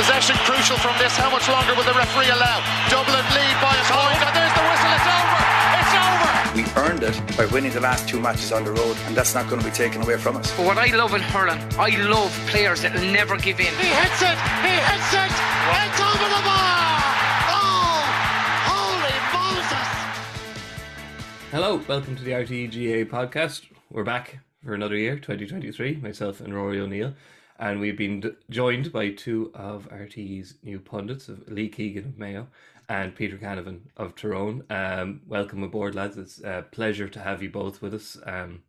Possession crucial from this. How much longer will the referee allow? Dublin lead by a point. And there's the whistle. It's over. It's over. We earned it by winning the last two matches on the road, and that's not going to be taken away from us. But what I love in hurling, I love players that will never give in. He hits it. He hits it. It's over the bar. Oh, holy Moses. Hello, welcome to the RTE GAA podcast. We're back for another year, 2023, myself and Rory O'Neill. And we've been joined by two of RTE's new pundits, of Lee Keegan of Mayo and Peter Canavan of Tyrone. Um, welcome aboard, lads. It's a pleasure to have you both with us. Um,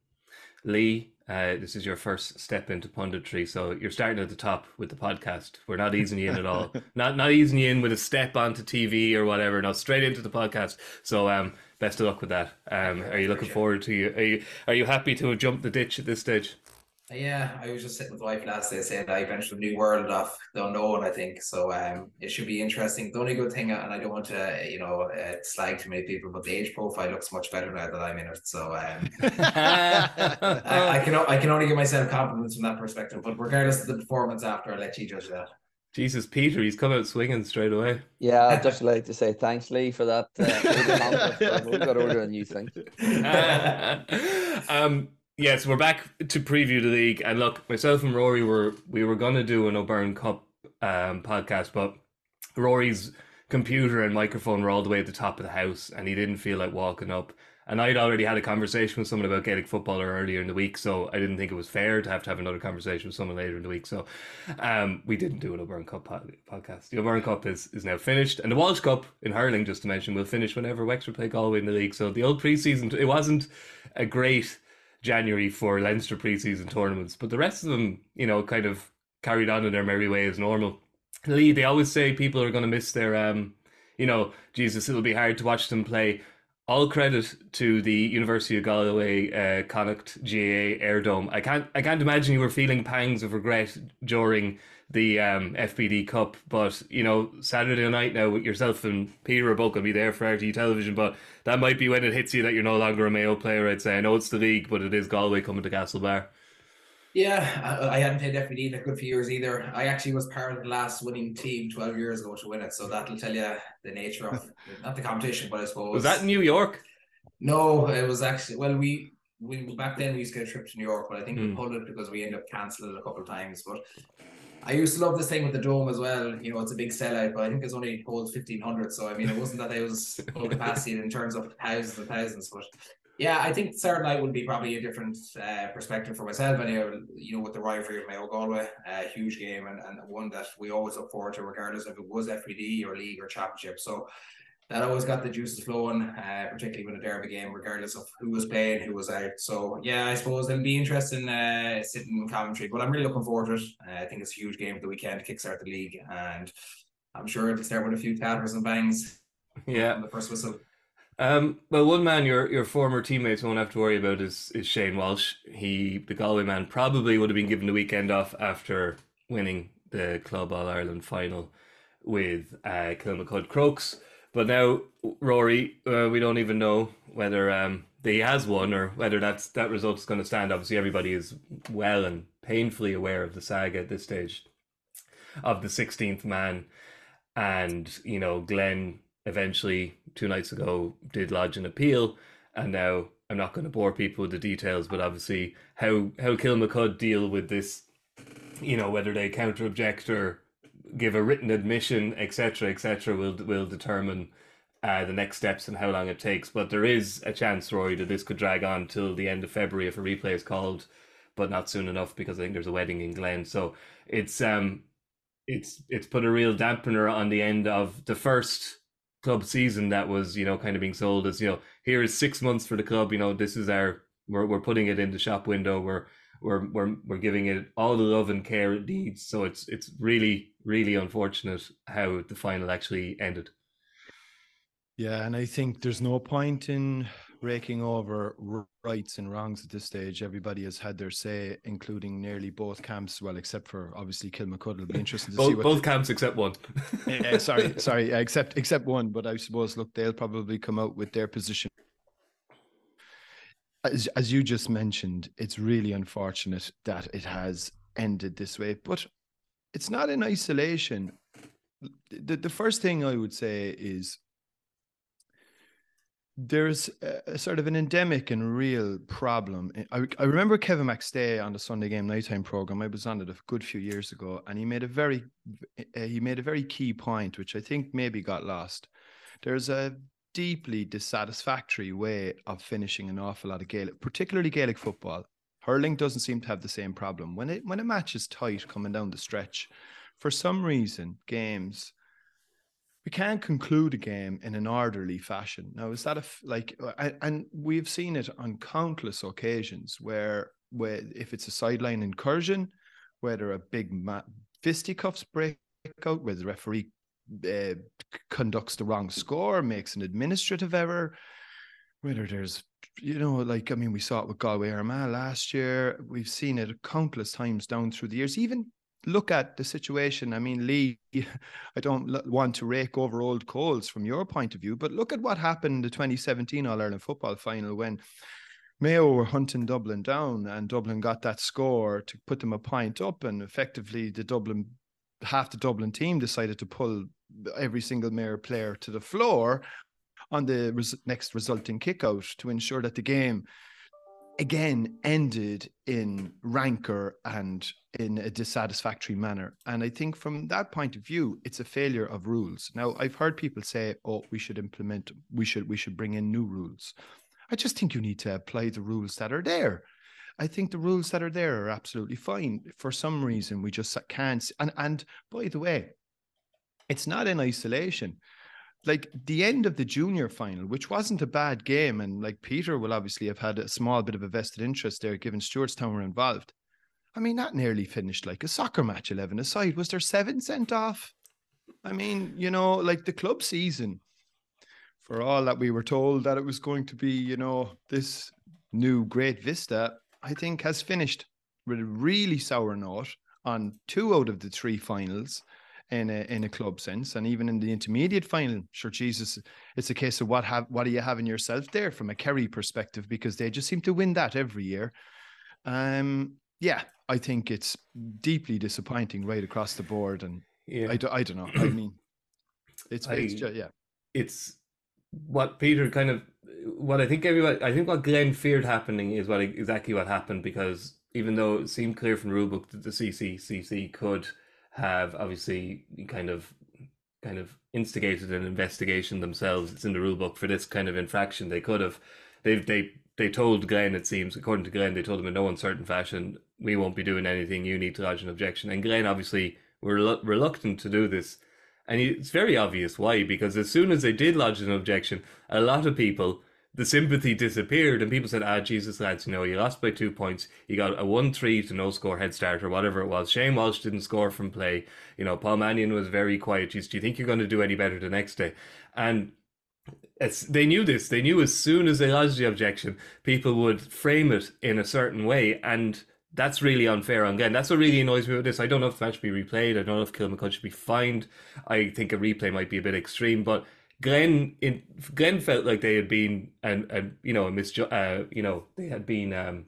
Lee, uh, this is your first step into punditry, so you're starting at the top with the podcast. We're not easing you in at all. not not easing you in with a step onto TV or whatever. No, straight into the podcast. So um, best of luck with that. Um, are you looking forward to you? Are you are you happy to have jumped the ditch at this stage? Yeah, I was just sitting with the wife last day saying I ventured a new world of the unknown, I think. So um, it should be interesting. The only good thing, and I don't want to, you know, uh, slag too many people, but the age profile looks much better now that I'm in it. So um, I, I can I can only give myself compliments from that perspective. But regardless of the performance after, I'll let you judge that. Jesus, Peter, he's come out swinging straight away. Yeah, I'd just like to say thanks, Lee, for that. Uh, We've got to order a new thing. um, yes, we're back to preview the league, and look, myself and Rory were we were going to do an O'Byrne Cup um, podcast, but Rory's computer and microphone were all the way at the top of the house, and he didn't feel like walking up. And I'd already had a conversation with someone about Gaelic footballer earlier in the week, so I didn't think it was fair to have to have another conversation with someone later in the week. So um, we didn't do an O'Byrne Cup pod- podcast. The O'Byrne Cup is, is now finished, and the Walsh Cup in hurling, just to mention, will finish whenever Wexford play Galway in the league. So the old preseason, it wasn't a great January for Leinster preseason tournaments, but the rest of them, you know, kind of carried on in their merry way as normal. Lee, they always say people are going to miss their, um, you know, Jesus, it'll be hard to watch them play. All credit to the University of Galway uh, Connacht GAA Air Dome. I can't, I can't imagine you were feeling pangs of regret during the um, FBD Cup, but you know, Saturday night now with yourself and Peter are both going to be there for RTE Television, but that might be when it hits you that you're no longer a Mayo player. I'd say I know it's the league, but it is Galway coming to Castlebar. Yeah, I, I hadn't played FBD in a good few years either. I actually was part of the last winning team 12 years ago to win it. So that'll tell you the nature of not the competition, but I suppose. Was that in New York? No, it was actually, well, we, we back then we used to get a trip to New York, but I think we Hmm. pulled it because we ended up cancelling it a couple of times. But I used to love this thing with the dome as well. You know, it's a big sellout, but I think it's only holds 1500. So I mean, it wasn't that it was full capacity in terms of thousands and thousands, but yeah, I think Saturday night would be probably a different uh, perspective for myself. Anyway, you know, with the rivalry of Mayo Galway, a huge game and, and one that we always look forward to, regardless if it was FBD or league or championship. So that always got the juices flowing, uh, particularly when a derby game, regardless of who was playing, who was out. So yeah, I suppose it'll be interesting uh, sitting in commentary, but I'm really looking forward to it. Uh, I think it's a huge game for the weekend to kickstart the league, and I'm sure it'll start with a few tatters and bangs Yeah. on the first whistle. Um, well, one man your your former teammates won't have to worry about is is Shane Walsh. He, the Galway man, probably would have been given the weekend off after winning the Club All Ireland final with uh, Kilmacud Crokes. But now, Rory, uh, we don't even know whether um, he has won or whether that's that result is going to stand. Obviously, everybody is well and painfully aware of the saga at this stage of the 16th man. And, you know, Glen eventually, two nights ago, did lodge an appeal. And now I'm not going to bore people with the details, but obviously, how, how Kilmacud deal with this, you know, whether they counter object or give a written admission, etc., etc., will will determine uh, the next steps and how long it takes. But there is a chance, Rory, that this could drag on till the end of February if a replay is called, but not soon enough because I think there's a wedding in Glen. So it's um, it's it's put a real dampener on the end of the first club season that was you know kind of being sold as you know here is six months for the club. You know this is our we're we're putting it in the shop window. We're we're we're we're giving it all the love and care it needs. So it's it's really really unfortunate how the final actually ended. Yeah, and I think there's no point in raking over rights and wrongs at this stage. Everybody has had their say, including nearly both camps. Well, except for obviously Kilmacud. It'll be interesting to see Both, what. both camps except one. Eh, sorry, sorry, except except one. But I suppose look, they'll probably come out with their position. As as you just mentioned, it's really unfortunate that it has ended this way, but it's not in isolation. the, the first thing I would say is there's a, a sort of an endemic and real problem. I, I remember Kevin McStay on the Sunday Game Nighttime program. I was on it a good few years ago, and he made a very uh, he made a very key point, which I think maybe got lost. There's a deeply dissatisfactory way of finishing an awful lot of Gaelic, particularly Gaelic football. Hurling doesn't seem to have the same problem. When it when a match is tight coming down the stretch, for some reason, games we can't conclude a game in an orderly fashion. Now, is that a like? And we've seen it on countless occasions where, where if it's a sideline incursion, whether a big ma- fisticuffs break out, where the referee uh, conducts the wrong score, makes an administrative error, whether there's you know, like I mean, we saw it with Galway Armagh last year. We've seen it countless times down through the years. Even look at the situation. I mean, Lee, I don't want to rake over old coals from your point of view, but look at what happened in the 2017 All Ireland football final when Mayo were hunting Dublin down and Dublin got that score to put them a point up, and effectively the Dublin half the Dublin team decided to pull every single Mayo player to the floor on the res- next resulting kickout to ensure that the game again ended in rancor and in a dissatisfactory manner. And I think from that point of view, it's a failure of rules. Now, I've heard people say, "Oh, we should implement, we should, we should bring in new rules." I just think you need to apply the rules that are there. I think the rules that are there are absolutely fine. For some reason, we just can't. And and by the way, it's not in isolation like the end of the junior final, which wasn't a bad game, and like Peter will obviously have had a small bit of a vested interest there, given Stewartstown were involved. I mean, that nearly finished like a soccer match, 11 aside. Was there seven sent off? I mean, you know, like the club season, for all that we were told that it was going to be, you know, this new great vista, I think has finished with a really sour note on two out of the three finals in a in a club sense, and even in the intermediate final, sure, Jesus, it's a case of what have what do you have in yourself there from a Kerry perspective? Because they just seem to win that every year. Um, yeah, I think it's deeply disappointing right across the board, and yeah, I, I don't know. I mean, it's, I, it's just, yeah, it's what Peter kind of what I think everyone I think what Glen feared happening is what exactly what happened because even though it seemed clear from the rulebook that the CCCC could have obviously kind of kind of instigated an investigation themselves. It's in the rule book for this kind of infraction. They could have they they they told Glen, it seems, according to Glen, they told him in no uncertain fashion, we won't be doing anything. You need to lodge an objection. And Glen obviously were rel- reluctant to do this. And it's very obvious why, because as soon as they did lodge an objection, a lot of people the sympathy disappeared and people said, ah, Jesus, lads, you know, you lost by two points. You got a 1 3 to no score head start or whatever it was. Shane Walsh didn't score from play. You know, Paul Mannion was very quiet. Jeez, do you think you're going to do any better the next day? And they knew this. They knew as soon as they lodged the objection, people would frame it in a certain way. And that's really unfair on Glen. That's what really annoys me with this. I don't know if the match should be replayed. I don't know if Kilmacud should be fined. I think a replay might be a bit extreme, but Glen in Glen felt like they had been and and you know misju- uh, you know they had been um,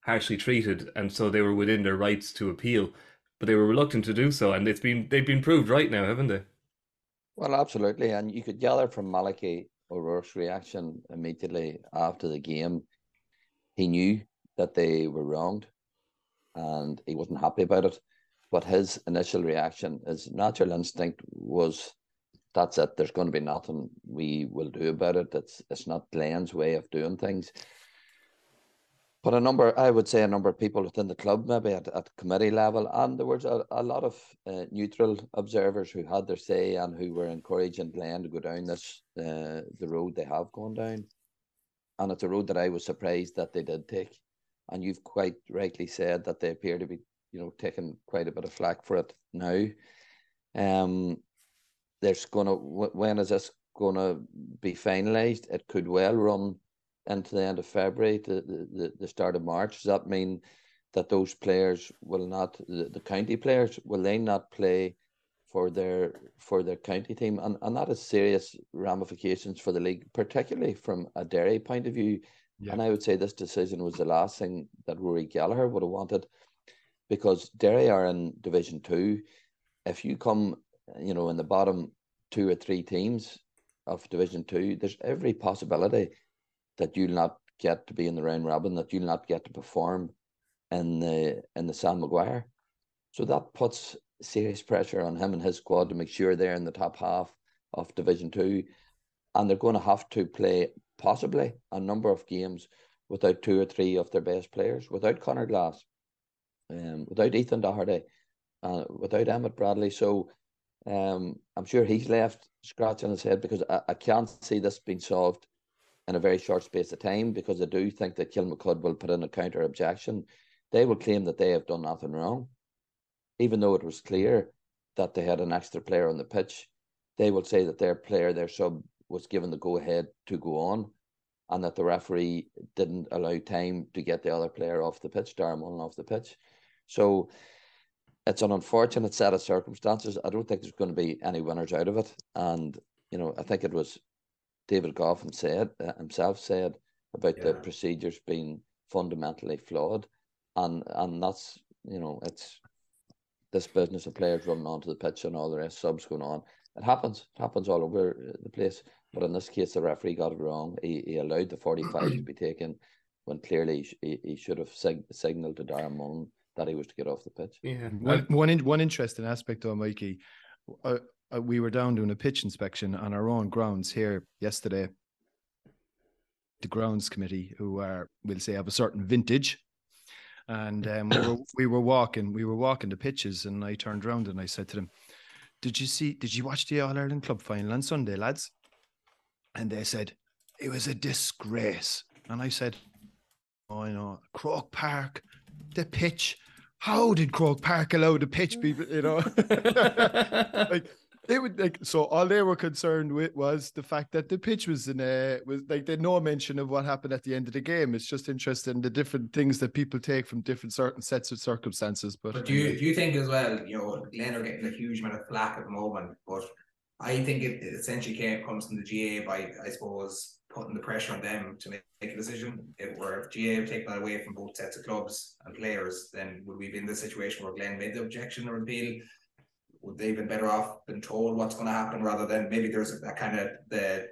harshly treated, and so they were within their rights to appeal, but they were reluctant to do so, and it's been they've been proved right now, haven't they? Well, absolutely, and you could gather from Malachy O'Rourke's reaction immediately after the game. He knew that they were wronged, and he wasn't happy about it. But his initial reaction, his natural instinct, was that's it. There's going to be nothing we will do about it. It's it's not Glen's way of doing things. But a number, I would say, a number of people within the club, maybe at, at committee level, and there was a, a lot of uh, neutral observers who had their say and who were encouraging Glen to go down this uh, the road they have gone down. And it's a road that I was surprised that they did take. And you've quite rightly said that they appear to be, you know, taking quite a bit of flack for it now. Um, there's gonna when is this gonna be finalized? It could well run into the end of February to the, the, the start of March. Does that mean that those players will not the, the county players will they not play for their for their county team and, and that has serious ramifications for the league, particularly from a Derry point of view. Yeah. And I would say this decision was the last thing that Rory Gallagher would have wanted because Derry are in Division Two. If you come you know, in the bottom two or three teams of Division Two, there's every possibility that you'll not get to be in the round robin, that you'll not get to perform in the in the Sam Maguire. So that puts serious pressure on him and his squad to make sure they're in the top half of Division Two, and they're going to have to play possibly a number of games without two or three of their best players, without Conor Glass, um, without Ethan Doherty, uh, without Emmett Bradley. So um, I'm sure he's left scratching his head because I, I can't see this being solved in a very short space of time because I do think that Kilmacud will put in a counter objection. They will claim that they have done nothing wrong, even though it was clear that they had an extra player on the pitch. They will say that their player, their sub, was given the go ahead to go on and that the referee didn't allow time to get the other player off the pitch, Dara Mullin off the pitch. So it's an unfortunate set of circumstances. I don't think there's going to be any winners out of it. And, you know, I think it was David Gough said uh, himself said about yeah. the procedures being fundamentally flawed. And and that's, you know, it's this business of players running onto the pitch and all the rest, subs going on. It happens. It happens all over the place. But in this case, the referee got it wrong. He, he allowed the 45 to be taken when clearly he, he should have sig- signaled to Dara Mullin that he was to get off the pitch. Yeah. One, one, in, one interesting aspect though, Mikey, uh, uh, we were down doing a pitch inspection on our own grounds here yesterday. The grounds committee, who are, we'll say, of a certain vintage, and um, we, were, we were walking, we were walking the pitches, and I turned around and I said to them, "Did you see? Did you watch the All Ireland Club final on Sunday, lads?" And they said, it was a disgrace. And I said, oh, I know, Croke Park, the pitch. How did Croke Park allow the pitch be, you know? like, they would like so all they were concerned with was the fact that the pitch was in a was like they no mention of what happened at the end of the game. It's just interesting the different things that people take from different certain sets of circumstances. But, but do you do you think as well, you know, Glen are getting a huge amount of flack at the moment, but I think it, essentially came, comes from the GA by, I suppose, putting the pressure on them to make, make a decision. If were if GAA have taken that away from both sets of clubs and players, then would we be in the situation where Glen made the objection or appeal? Would they have been better off been told what's going to happen rather than maybe there's that kind of the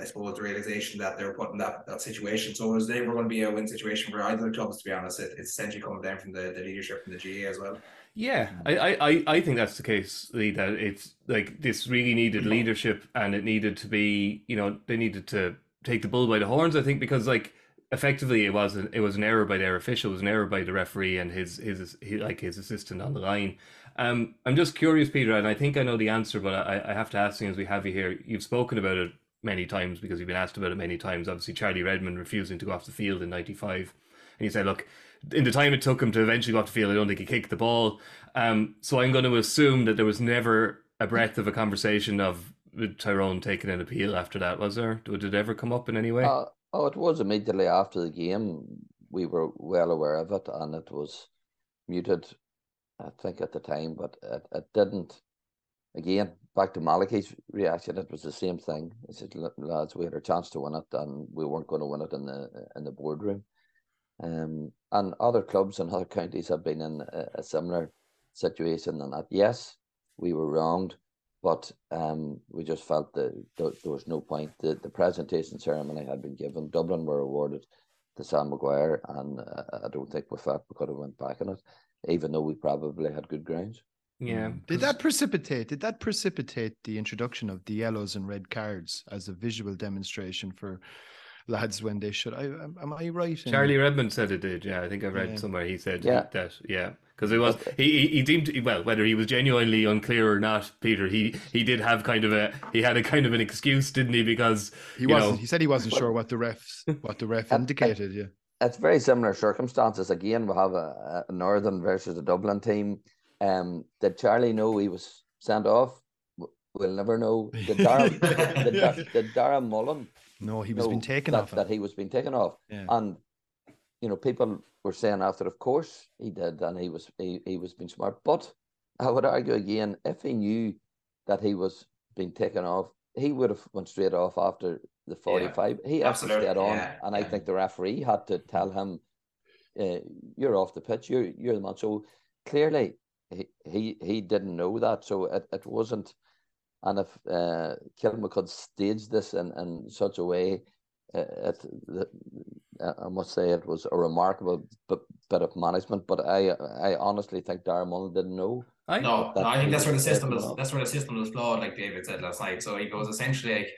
I suppose the realization that they're put in that, that situation. So is they were going to be a win situation for either clubs, to be honest. It, it's essentially coming down from the, the leadership from the GAA as well. Yeah, I, I, I think that's the case, Lee, that it's like this really needed mm-hmm. leadership and it needed to be, you know, they needed to take the bull by the horns, I think, because like effectively it was an, it was an error by their official, it was an error by the referee and his his, his like his assistant on the line. Um, I'm just curious, Peter, and I think I know the answer, but I, I have to ask you as we have you here. You've spoken about it many times because you've been asked about it many times. Obviously, Charlie Redmond refusing to go off the field in '95, and you said, look, in the time it took him to eventually go off the field, I don't think he kicked the ball. Um, so I'm going to assume that there was never a breath of a conversation of Tyrone taking an appeal after that, was there? Did it ever come up in any way? Uh, oh, it was immediately after the game. We were well aware of it, and it was muted, I think, at the time, but it, it didn't. Again, back to Malachy's reaction, it was the same thing. He said, "Lads, we had a chance to win it, and we weren't going to win it in the in the boardroom." Um, and other clubs and other counties have been in a, a similar situation than that. Yes, we were wronged, but um, we just felt that there, there was no point. The, the presentation ceremony had been given. Dublin were awarded the Sam Maguire, and uh, I don't think we felt we could have went back on it, even though we probably had good grounds. Yeah. Did that precipitate? Did that precipitate the introduction of the yellows and red cards as a visual demonstration for lads when they should. I am I right? In... Charlie Redmond said it did. Yeah, I think I read yeah. somewhere he said yeah. that. Yeah, because it was he, he deemed well whether he was genuinely unclear or not. Peter, he he did have kind of a he had a kind of an excuse, didn't he? Because he wasn't. Know, he said he wasn't sure what the refs what the ref indicated. Yeah. It's very similar circumstances. Again, we have a, a Northern versus a Dublin team. Um, did Charlie know he was sent off? We'll never know. Did Dara, did, did Dara Mullin no, he was being taken that, off. That he was being taken off. Yeah. And you know, people were saying after, of course he did, and he was he, he was being smart. But I would argue again, if he knew that he was being taken off, he would have went straight off after the 45. Yeah, he actually stayed on, yeah, and yeah. I think the referee had to tell him, uh, "You're off the pitch. You're you're the man." So clearly, he he, he didn't know that, so it, it wasn't. And if uh, Kilmacud staged this in, in such a way, uh, it, I must say it was a remarkable bit, bit of management. But I I honestly think Dara Mullin didn't know. I, no, no, I think that's where the system is. That's where the system is flawed, like David said last night. So he goes essentially like,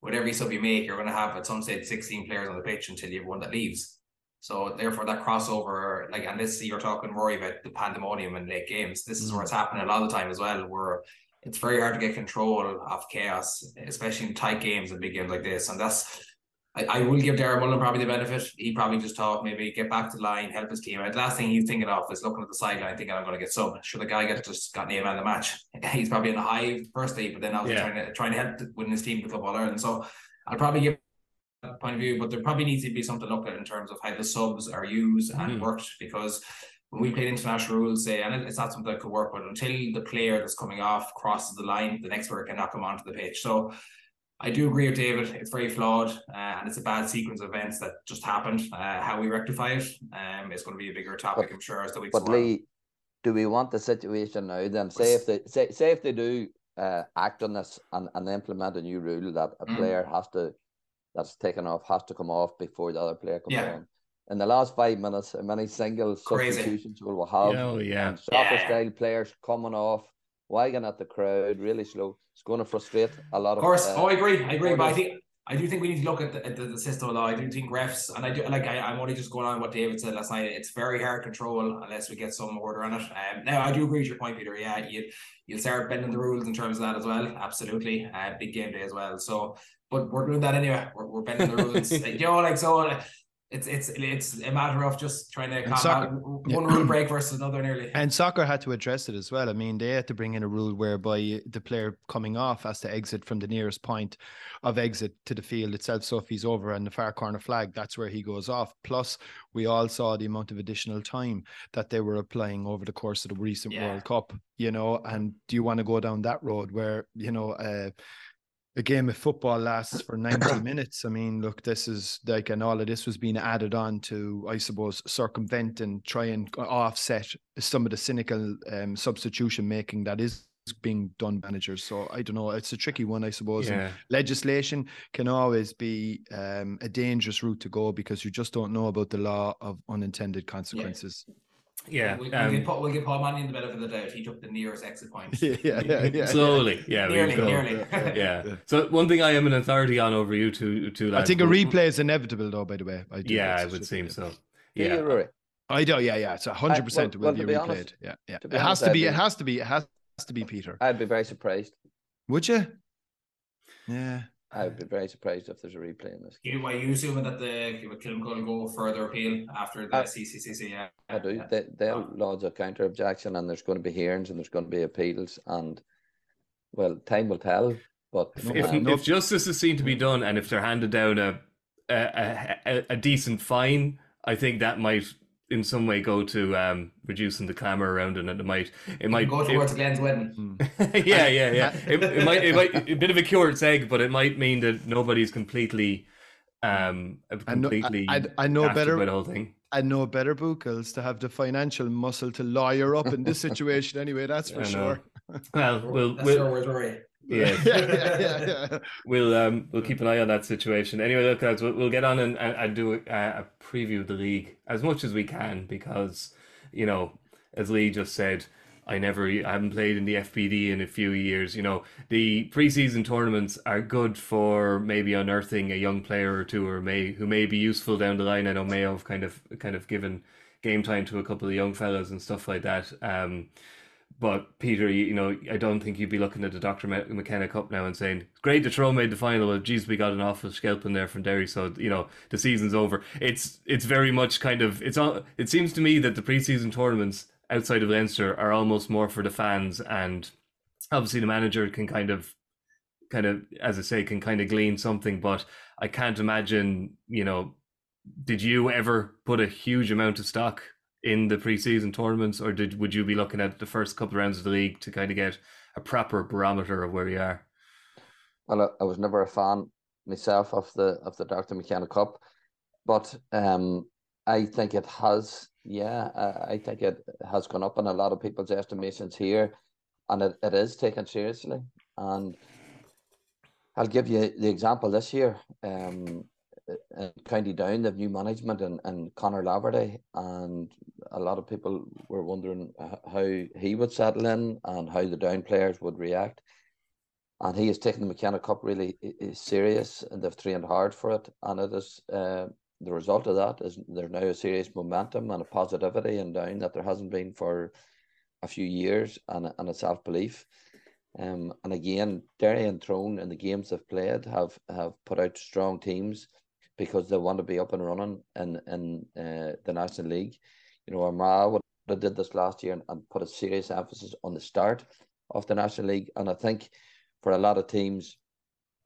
with every sub you make, you're going to have at some stage 16 players on the pitch until you have one that leaves. So therefore, that crossover, like, and this you're talking Rory about the pandemonium in late games. This is where it's happening a lot of the time as well, where it's very hard to get control of chaos, especially in tight games and big games like this. And that's I, I will give Dara Mullin probably the benefit. He probably just thought maybe get back to the line, help his team. And the last thing he's thinking of is looking at the sideline thinking I'm going to get some. Should the guy get just got named man the match? He's probably in a high firstly, but then also yeah. trying to trying to help win his team the Club All Ireland. So I'll probably give that point of view, but there probably needs to be something looked at in terms of how the subs are used and mm-hmm. worked because when we played international rules, say, and it's not something that could work, but until the player that's coming off crosses the line, the next player cannot come onto the pitch. So I do agree with David. It's very flawed, uh, and it's a bad sequence of events that just happened. Uh, how we rectify it um, is going to be a bigger topic, but, I'm sure, as the weeks. But Lee, do we want the situation now? Then say if they say say if they do uh, act on this and, and implement a new rule that a mm. player has to that's taken off has to come off before the other player comes yeah. on. In the last five minutes, how many single Crazy. substitutions we will have. Oh yeah, soccer yeah. style players coming off wagging at the crowd, really slow. It's going to frustrate a lot of. Of course, uh, oh, I agree, I agree, but I think I do think we need to look at the, at the, the system a lot. I do think refs, and I do like I, I'm only just going on what David said last night. It's very hard control unless we get some order on it. Um, now I do agree with your point, Peter. Yeah, you you'll start bending the rules in terms of that as well. Absolutely, uh, big game day as well. So, but we're doing that anyway. We're, we're bending the rules. you know, like so it's it's it's a matter of just trying to combat soccer, one yeah. rule break versus another nearly. And soccer had to address it as well. I mean, they had to bring in a rule whereby the player coming off has to exit from the nearest point of exit to the field itself. So if he's over on the far corner flag, that's where he goes off. Plus, we all saw the amount of additional time that they were applying over the course of the recent yeah. World Cup. You know, and do you want to go down that road where you know? Uh, a game of football lasts for 90 minutes. I mean, look, this is like, and all of this was being added on to, I suppose, circumvent and try and offset some of the cynical um, substitution making that is being done managers. So I don't know. It's a tricky one, I suppose. Yeah. legislation can always be um, a dangerous route to go because you just don't know about the law of unintended consequences. Yeah. Yeah, we, um, we'll, get, we'll get Paul Mannion the benefit of the doubt. He took the nearest exit point. Yeah, yeah, yeah. Slowly, yeah, nearly, nearly. yeah. yeah. So one thing I am an authority on over you two, two lads. I think a replay is inevitable, though. By the way, I do yeah, it would seem so. Yeah, I do. Yeah, yeah. It's hundred percent It will be replayed. Honest, yeah, yeah. It has to be. It has to be. It has to be Peter. I'd be very surprised. Would you? Yeah. I would be very surprised if there's a replay in this. You, are you assuming that the Kilmacud will go further appeal after the uh, CCCC? Yeah, I do. They, they'll oh. lodge a counter objection, and there's going to be hearings, and there's going to be appeals, and well, time will tell. But if, um, if justice is seen to be done, and if they're handed down a a, a, a decent fine, I think that might in some way go to um, reducing the clamour around it, and it might it might go towards it, Glen's wedding. Hmm. yeah, yeah, yeah. It, it, might it might a bit of a curate's egg, but it might mean that nobody's completely um completely. I know, I, I know better about the whole thing. I know better Buchels to have the financial muscle to lawyer up in this situation anyway. That's for sure. Well, we'll, we'll yeah. yeah, yeah, yeah, We'll um we'll keep an eye on that situation. Anyway, look, guys, we'll, we'll get on and, and, and do a, a, preview of the league as much as we can because you know, as Lee just said, I never I haven't played in the FBD in a few years. You know, the preseason tournaments are good for maybe unearthing a young player or two, or may who may be useful down the line. I know Mayo have kind of kind of given game time to a couple of young fellows and stuff like that. Um, but Peter, you, you, know, I don't think you'd be looking at the Dr. McKenna Cup now and saying, "Great, the Tyrone made the final. But geez, we got an awful scalp in there from Derry, so you know the season's over." It's it's very much kind of it's all. It seems to me that the preseason tournaments outside of Leinster are almost more for the fans, and obviously the manager can kind of, kind of, as I say, can kind of glean something. But I can't imagine, you know, did you ever put a huge amount of stock in the preseason tournaments, or did would you be looking at the first couple of rounds of the league to kind of get a proper barometer of where you are? Well, I was never a fan myself of the of the Dr. McKenna Cup, but um, I think it has Yeah, I, think it has gone up in a lot of people's estimations here, and it, it is taken seriously. And I'll give you the example this year. Um, in County Down, they've new management and, and Conor Laverty, and a lot of people were wondering how he would settle in and how the Down players would react. And he has taken the McKenna Cup really serious, and they've trained hard for it. And it is uh, the result of that is there's now a serious momentum and a positivity in Down that there hasn't been for a few years, and and a self belief. Um, and again, Derry and Tyrone in the games they've played have have put out strong teams because they want to be up and running in in uh, the National League. You know, Armagh would have did this last year and, and put a serious emphasis on the start of the National League. And I think for a lot of teams,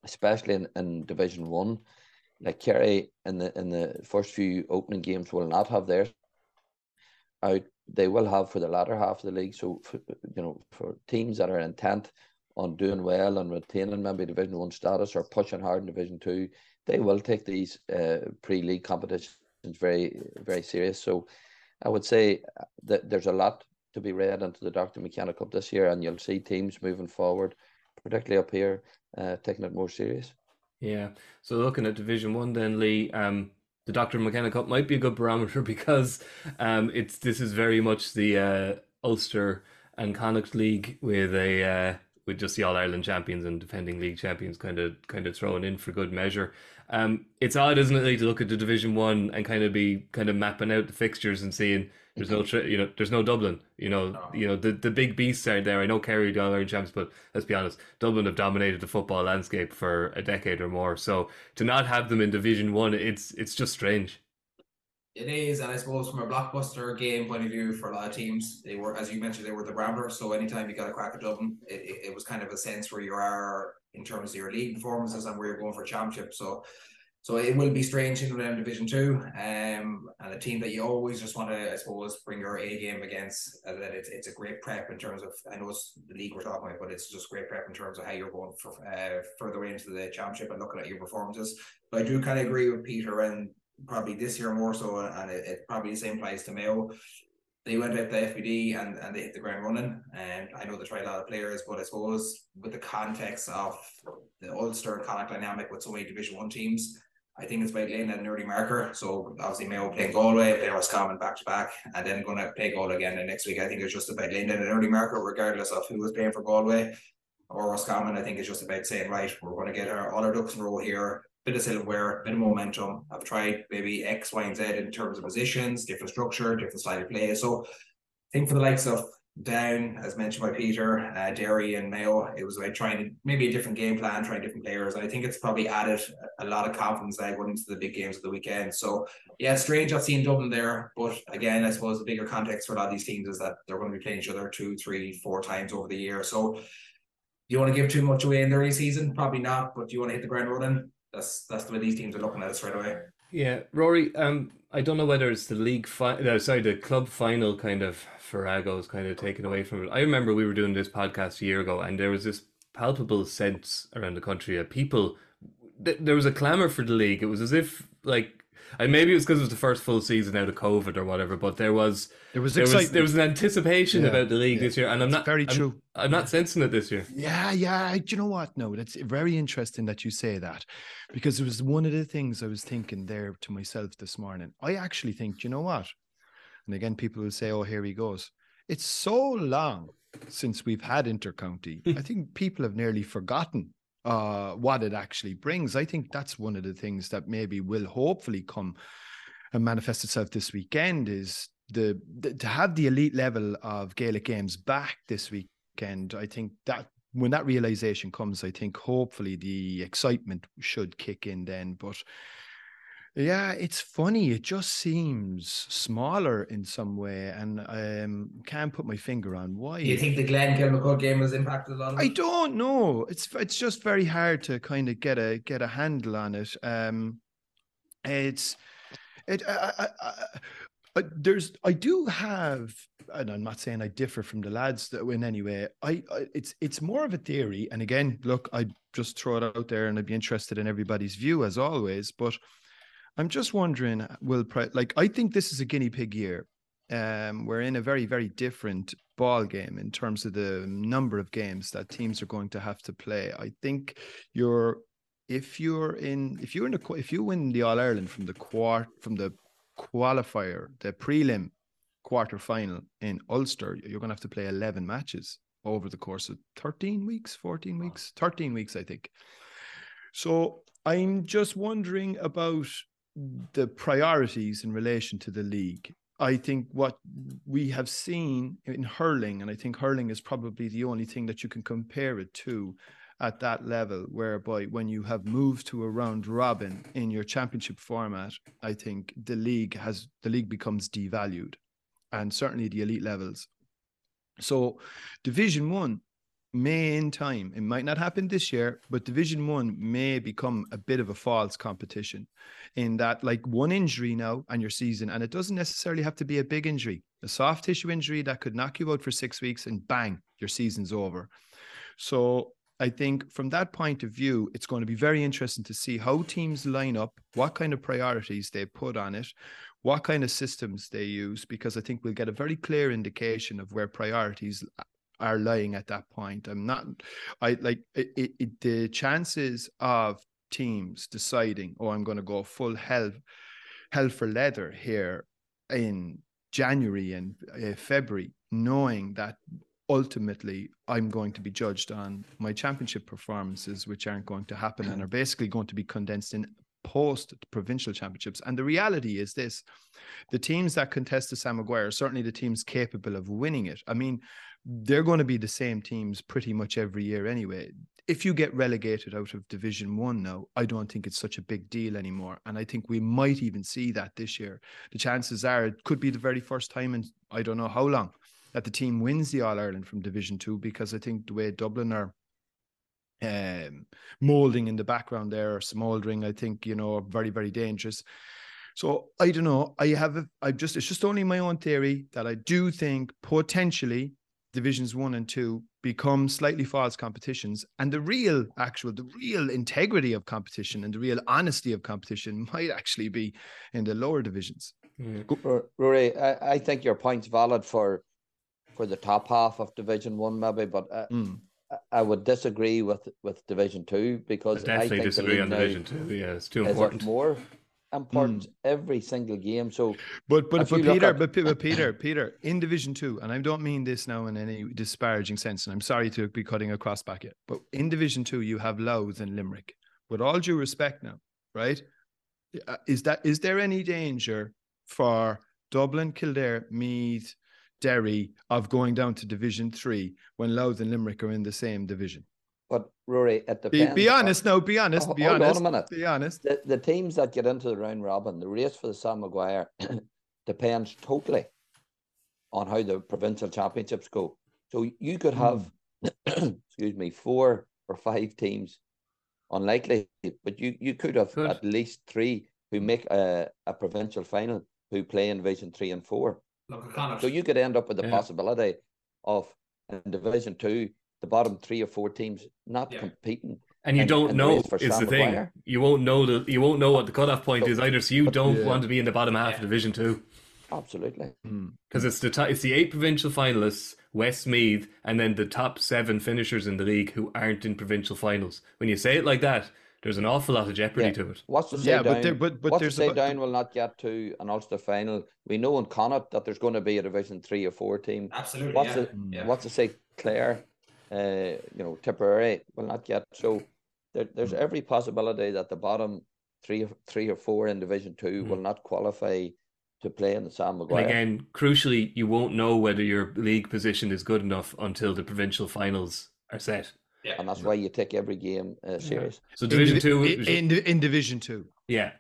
especially in, in Division One, like Kerry in the in the first few opening games will not have theirs out. They will have for the latter half of the league. So, for, you know, for teams that are intent on doing well and retaining maybe Division One status or pushing hard in Division Two, they will take these uh, pre-league competitions very, very serious. So, I would say that there's a lot to be read into the Dr. McKenna Cup this year, and you'll see teams moving forward, particularly up here, uh, taking it more serious. Yeah. So looking at Division One, then Lee, um, the Dr. McKenna Cup might be a good barometer because um, it's this is very much the uh, Ulster and Connacht League with a uh, with just the All Ireland champions and defending league champions kind of kind of thrown in for good measure. Um, it's odd, isn't it, Lee, to look at the Division One and kind of be kind of mapping out the fixtures and seeing there's no, you know, there's no Dublin. You know, no. you know the, the big beasts are there. I know Kerry, the Ireland champs, but let's be honest, Dublin have dominated the football landscape for a decade or more. So to not have them in Division One, it's it's just strange. It is, and I suppose from a blockbuster game point of view for a lot of teams, they were, as you mentioned, they were the Rambler. So anytime you got a crack at Dublin, it, it, it was kind of a sense where you are in terms of your league performances and where you're going for a championship. So so it will be strange in them Division Two, um, and a team that you always just want to, I suppose, bring your A game against. Uh, that it's it's a great prep in terms of I know it's the league we're talking about, but it's just great prep in terms of how you're going for, uh, further into the championship and looking at your performances. But I do kind of agree with Peter, and probably this year more so, and it, it probably the same applies to Mayo they went out the FBD and, and they hit the ground running. And I know they tried a lot of players, but I suppose with the context of the Ulster Connacht dynamic with so many Division One teams, I think it's about laying an early marker. So obviously Mayo playing Galway, playing Roscommon back to back, and then going to play Galway again the next week. I think it's just about laying an early marker, regardless of who was playing for Galway or Roscommon. I think it's just about saying, right, we're going to get our all our ducks in a row here. Bit of silverware, bit of momentum. I've tried maybe X, Y, and Z in terms of positions, different structure, different style of play. So I think for the likes of down, as mentioned by Peter, uh, Derry and Mayo. It was about trying maybe a different game plan, trying different players. And I think it's probably added a lot of confidence now going into the big games of the weekend. So yeah, strange I've seen Dublin there. But again, I suppose the bigger context for a lot of these teams is that they're going to be playing each other two, three, four times over the year. So you want to give too much away in the early season? Probably not, but do you want to hit the ground running? That's that's the way these teams are looking at it straight away. Yeah, Rory. Um, I don't know whether it's the league fi- no, sorry, the club final kind of Farrago's kind of taken away from it. I remember we were doing this podcast a year ago, and there was this palpable sense around the country of people. Th- there was a clamour for the league. It was as if like and maybe it was because it was the first full season out of COVID or whatever. But there was there was there was, there was an anticipation yeah, about the league yeah. this year, and I'm it's not very I'm, true. I'm not sensing it this year. Yeah, yeah. Do you know what? No, that's very interesting that you say that, because it was one of the things I was thinking there to myself this morning. I actually think, you know what? And again, people will say, "Oh, here he goes." It's so long since we've had intercounty. I think people have nearly forgotten uh, what it actually brings. I think that's one of the things that maybe will hopefully come and manifest itself this weekend is the, the to have the elite level of Gaelic games back this weekend. I think that when that realization comes, I think hopefully the excitement should kick in then. But yeah, it's funny. It just seems smaller in some way, and um, can't put my finger on why. Do you think the Glen Kilmacud game has impacted a lot? I don't know. It's it's just very hard to kind of get a get a handle on it. Um, it's it. I, I, I, there's I do have, and I'm not saying I differ from the lads that in any way. I, I it's it's more of a theory, and again, look, I just throw it out there, and I'd be interested in everybody's view as always, but I'm just wondering, will like I think this is a guinea pig year um, we're in a very, very different ball game in terms of the number of games that teams are going to have to play. I think you're if you're in if you're in the if you win the All Ireland from the quart from the qualifier, the prelim quarter final in Ulster, you're going to have to play 11 matches over the course of 13 weeks, 14 weeks, 13 weeks, I think. So I'm just wondering about the priorities in relation to the league. I think what we have seen in hurling, and I think hurling is probably the only thing that you can compare it to at that level, whereby when you have moved to a round robin in your championship format, I think the league has the league becomes devalued, and certainly the elite levels. So, Division One may in time it might not happen this year but division one may become a bit of a false competition in that like one injury now and your season and it doesn't necessarily have to be a big injury a soft tissue injury that could knock you out for six weeks and bang your season's over. So I think from that point of view, it's going to be very interesting to see how teams line up, what kind of priorities they put on it, what kind of systems they use, because I think we'll get a very clear indication of where priorities are lying at that point. I'm not, I like it, it, it the chances of teams deciding, oh, I'm going to go full hell, hell for leather here in January and uh, February, knowing that ultimately I'm going to be judged on my championship performances, which aren't going to happen and are basically going to be condensed in post provincial championships. And the reality is this the teams that contest the Sam Maguire, are certainly the teams capable of winning it. I mean, they're going to be the same teams pretty much every year anyway. If you get relegated out of Division One now, I don't think it's such a big deal anymore. And I think we might even see that this year. The chances are it could be the very first time in I don't know how long that the team wins the All Ireland from Division Two because I think the way Dublin are um, molding in the background there or smoldering, I think you know, very very dangerous. So I don't know. I have a, I just it's just only my own theory that I do think potentially divisions one and two become slightly false competitions and the real actual the real integrity of competition and the real honesty of competition might actually be in the lower divisions mm. rory I, I, think your point's valid for for the top half of division one maybe but uh, mm. I would disagree with with Division Two because I definitely I disagree on Division Two. Yeah, it's too important. More important mm. every single game. So, but but but Peter, at... but, but Peter, Peter, in Division Two, and I don't mean this now in any disparaging sense, and I'm sorry to be cutting across back yet, but in Division Two, you have Louth and Limerick. With all due respect, now, right? Uh, is that is there any danger for Dublin, Kildare, Meath, Derry of going down to Division Three when Louth and Limerick are in the same division? But Rory, it depends. Be, be honest, no, be honest, be hold honest. On a minute. Be honest. The, the teams that get into the round robin, the race for the Sam Maguire depends totally on how the provincial championships go. So you could have, mm. excuse me, four or five teams, unlikely, but you you could have Good. at least three who make a, a provincial final who play in Division Three and Four. So you could end up with the yeah. possibility of in Division Two the bottom three or four teams not yeah. competing. And you don't know is the thing. You won't know the you won't know what the cutoff point so, is either. So you but, don't yeah. want to be in the bottom half of Division Two. Absolutely, because mm. it's the it's the eight provincial finalists, Westmeath, and then the top seven finishers in the league who aren't in provincial finals. When you say it like that, there's an awful lot of jeopardy yeah. to it. What's to say yeah, down, but, there, but, but what's to say down will not get to an Ulster final. We know in Connacht that there's going to be a Division three or four team. Absolutely. What's yeah. to, yeah. what's to say Clare uh, you know, Tipperary will not get. So there, there's mm. every possibility that the bottom three, three or four in Division Two mm. will not qualify to play in the Sam Maguire. And again, crucially, you won't know whether your league position is good enough until the provincial finals are set. Yeah. And that's why you take every game uh, serious. So Division in, Two, in, in, in Division Two, yeah.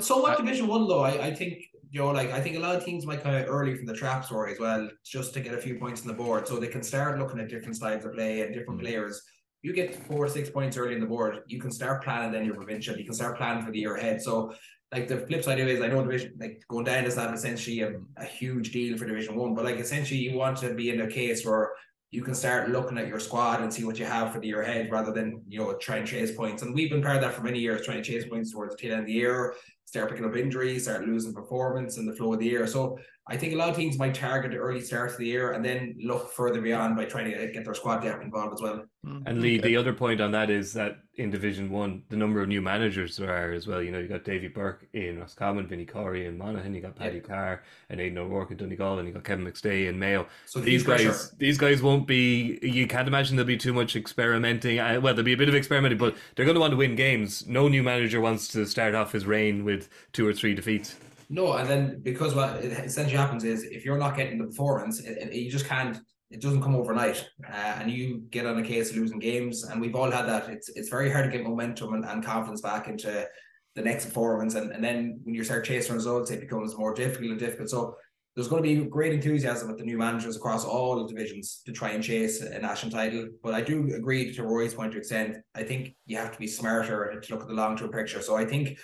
So what Division One though? I, I think you know, like I think a lot of teams might come of early from the trap story as well, just to get a few points on the board, so they can start looking at different styles of play and different mm-hmm. players. You get four, six points early in the board, you can start planning then your provincial. You can start planning for the year ahead. So, like the flip side of it is, I know division like going down is not essentially a, a huge deal for Division One, but like essentially you want to be in a case where you can start looking at your squad and see what you have for the year ahead rather than you know try and chase points. And we've been part of that for many years, trying to chase points towards the tail end of the year start picking up injuries, start losing performance in the flow of the year. So I think a lot of teams might target the early start of the year and then look further beyond by trying to get their squad depth involved as well. And Lee, the other point on that is that in Division One, the number of new managers there are as well. You know, you got Davy Burke in Roscommon, Vinnie Corey in Monaghan, you got Paddy Yeah. Carr and Aidan O'Rourke in Donegal, and you got Kevin McStay in Mayo. So these huge pressure. guys, these guys won't be. You can't imagine there'll be too much experimenting. Uh, well, there'll be a bit of experimenting, but they're going to want to win games. No new manager wants to start off his reign with two or three defeats. No, and then because what essentially happens is if you're not getting the performance, it, it- you just can't. It doesn't come overnight, uh, and you get on a case of losing games, and we've all had that. It's it's very hard to get momentum and, and confidence back into the next performance, and, and then when you start chasing results, it becomes more difficult and difficult. So there's going to be great enthusiasm with the new managers across all divisions to try and chase a national title. But I do agree to Roy's point to extent. I think you have to be smarter to look at the long term picture. So I think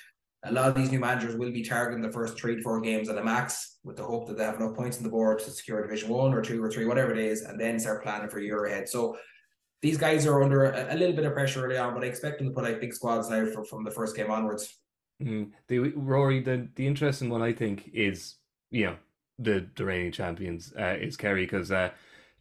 a lot of these new managers will be targeting the first three to four games at a max with the hope that they have enough points on the board to secure division one or two or three, whatever it is, and then start planning for a year ahead. So these guys are under a, a little bit of pressure early on, but I expect them to put out big squads now for, from the first game onwards. Mm. The Rory, the the interesting one I think is you know the the reigning champions uh, is Kerry because uh,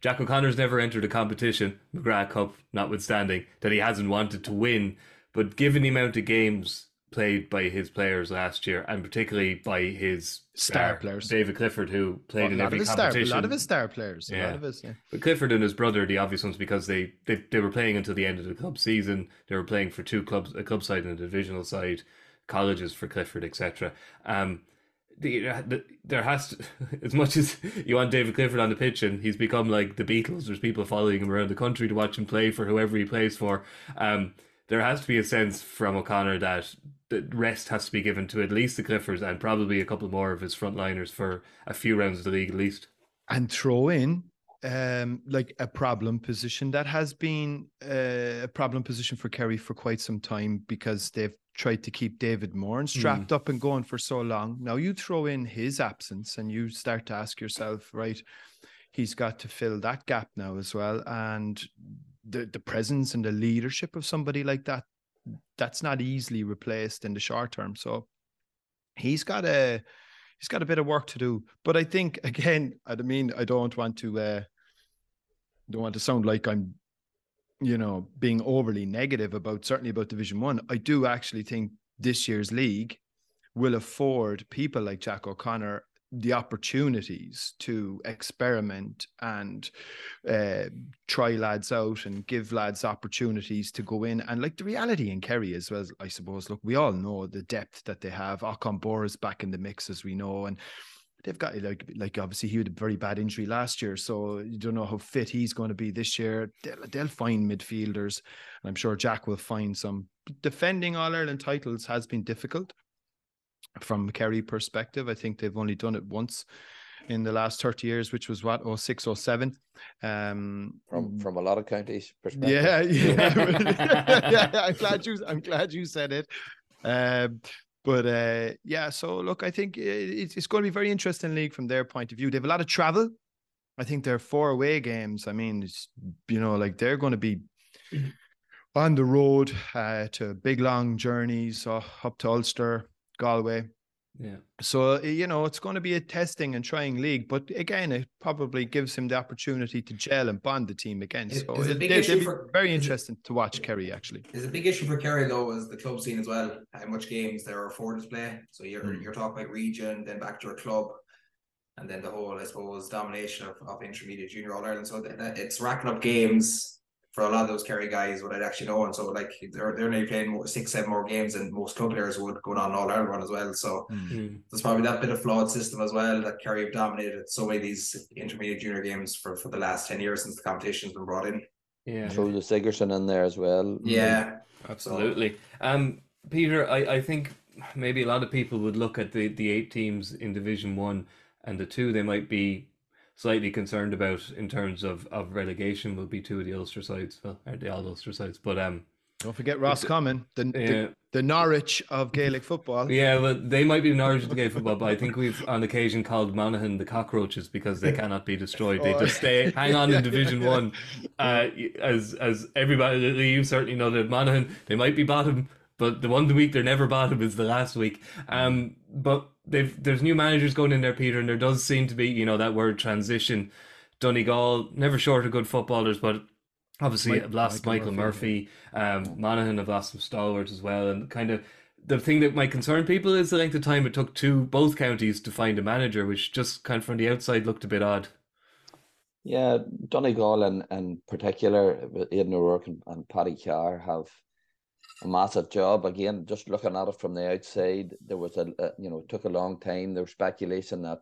Jack O'Connor's never entered a competition, McGrath Cup notwithstanding, that he hasn't wanted to win. But given the amount of games played by his players last year, and particularly by his Star uh, players. David Clifford, who played a in every of his star, a lot of his star players. A Yeah. lot of his, yeah. But Clifford and his brother, the obvious ones, because they, they they were playing until the end of the club season. They were playing for two clubs, a club side and a divisional side, colleges for Clifford, etc. Um, the, the, there has to, as much as you want David Clifford on the pitch, and he's become like the Beatles. There's people following him around the country to watch him play for whoever he plays for. Um, there has to be a sense from O'Connor that the rest has to be given to at least the Cliffords and probably a couple more of his frontliners for a few rounds of the league at least. and throw in um like a problem position that has been uh, a problem position for Kerry for quite some time because they've tried to keep David Moran strapped up and going for so long. Now you throw in his absence and you start to ask yourself, right, he's got to fill that gap now as well. And the the presence and the leadership of somebody like that, that's not easily replaced in the short term. So he's got a he's got a bit of work to do. But I think again, I mean, I don't want to uh don't want to sound like I'm, you know, being overly negative about certainly about Division One. I do actually think this year's league will afford people like Jack O'Connor the opportunities to experiment and uh, try lads out and give lads opportunities to go in. And like the reality in Kerry as well, I suppose, look, we all know the depth that they have. Bor is back in the mix, as we know. And they've got like like obviously he had a very bad injury last year, so you don't know how fit he's going to be this year. They'll, they'll find midfielders, and I'm sure Jack will find some. Defending All Ireland titles has been difficult from a Kerry perspective. I think they've only done it once in the last 30 years, which was what 06, 07. Um, from from a lot of counties perspective. yeah, yeah, yeah. I'm glad you. I'm glad you said it. Um, but uh, yeah, so look, I think it, it's going to be very interesting league from their point of view. They have a lot of travel. I think they're four away games. I mean, it's you know, like they're going to be on the road uh, to big long journeys uh, up to Ulster, Galway. Yeah. So you know it's going to be a testing and trying league, but again, it probably gives him the opportunity to gel and bond the team again. Is- So is it a big they- issue be for- very is interesting to watch Kerry actually. There's a big issue for Kerry though is the club scene as well. How much games there are afforded to play. So you're Mm. you're talking about region, then back to a club, and then the whole I suppose domination of, of intermediate junior All Ireland. So that, that- it's racking up games for a lot of those Kerry guys would I'd actually know. And So like they're they're only playing more, six seven more games than most club players would going on an All Ireland run as well. So Mm. there's probably that bit of flawed system as well that Kerry have dominated so many of these intermediate junior games for for the last ten years since the competition's been brought in. Yeah. Throw the Sigerson in there as well. Yeah. Absolutely. Um, Peter, I, I think maybe a lot of people would look at the, the eight teams in Division One and the two they might be slightly concerned about in terms of, of relegation will be two of the Ulster sides, well, or the all Ulster sides. But um, Don't forget Roscommon, the, yeah, the the Norwich of Gaelic football. yeah, but they might be the Norwich to Gaelic football. But I think we've on occasion called Monaghan the cockroaches because they cannot be destroyed. They just stay hang on yeah, in Division yeah. One. Uh, as as everybody you certainly know that Monaghan they might be bottom. But the one week they're never bottom is the last week. Um, but they've there's new managers going in there, Peter, and there does seem to be you know that word transition. Donegal never short of good footballers, but obviously Mike- have lost Michael Michael Murphy, Murphy. Um, Monaghan have lost some stalwarts as well, and kind of the thing that might concern people is the length of time it took to both counties to find a manager, which just kind of from the outside looked a bit odd. Yeah, Donegal and in particular, with Aidan O'Rourke and, and Paddy Carr have a massive job. Again, just looking at it from the outside, there was a, a you know, it took a long time. There was speculation that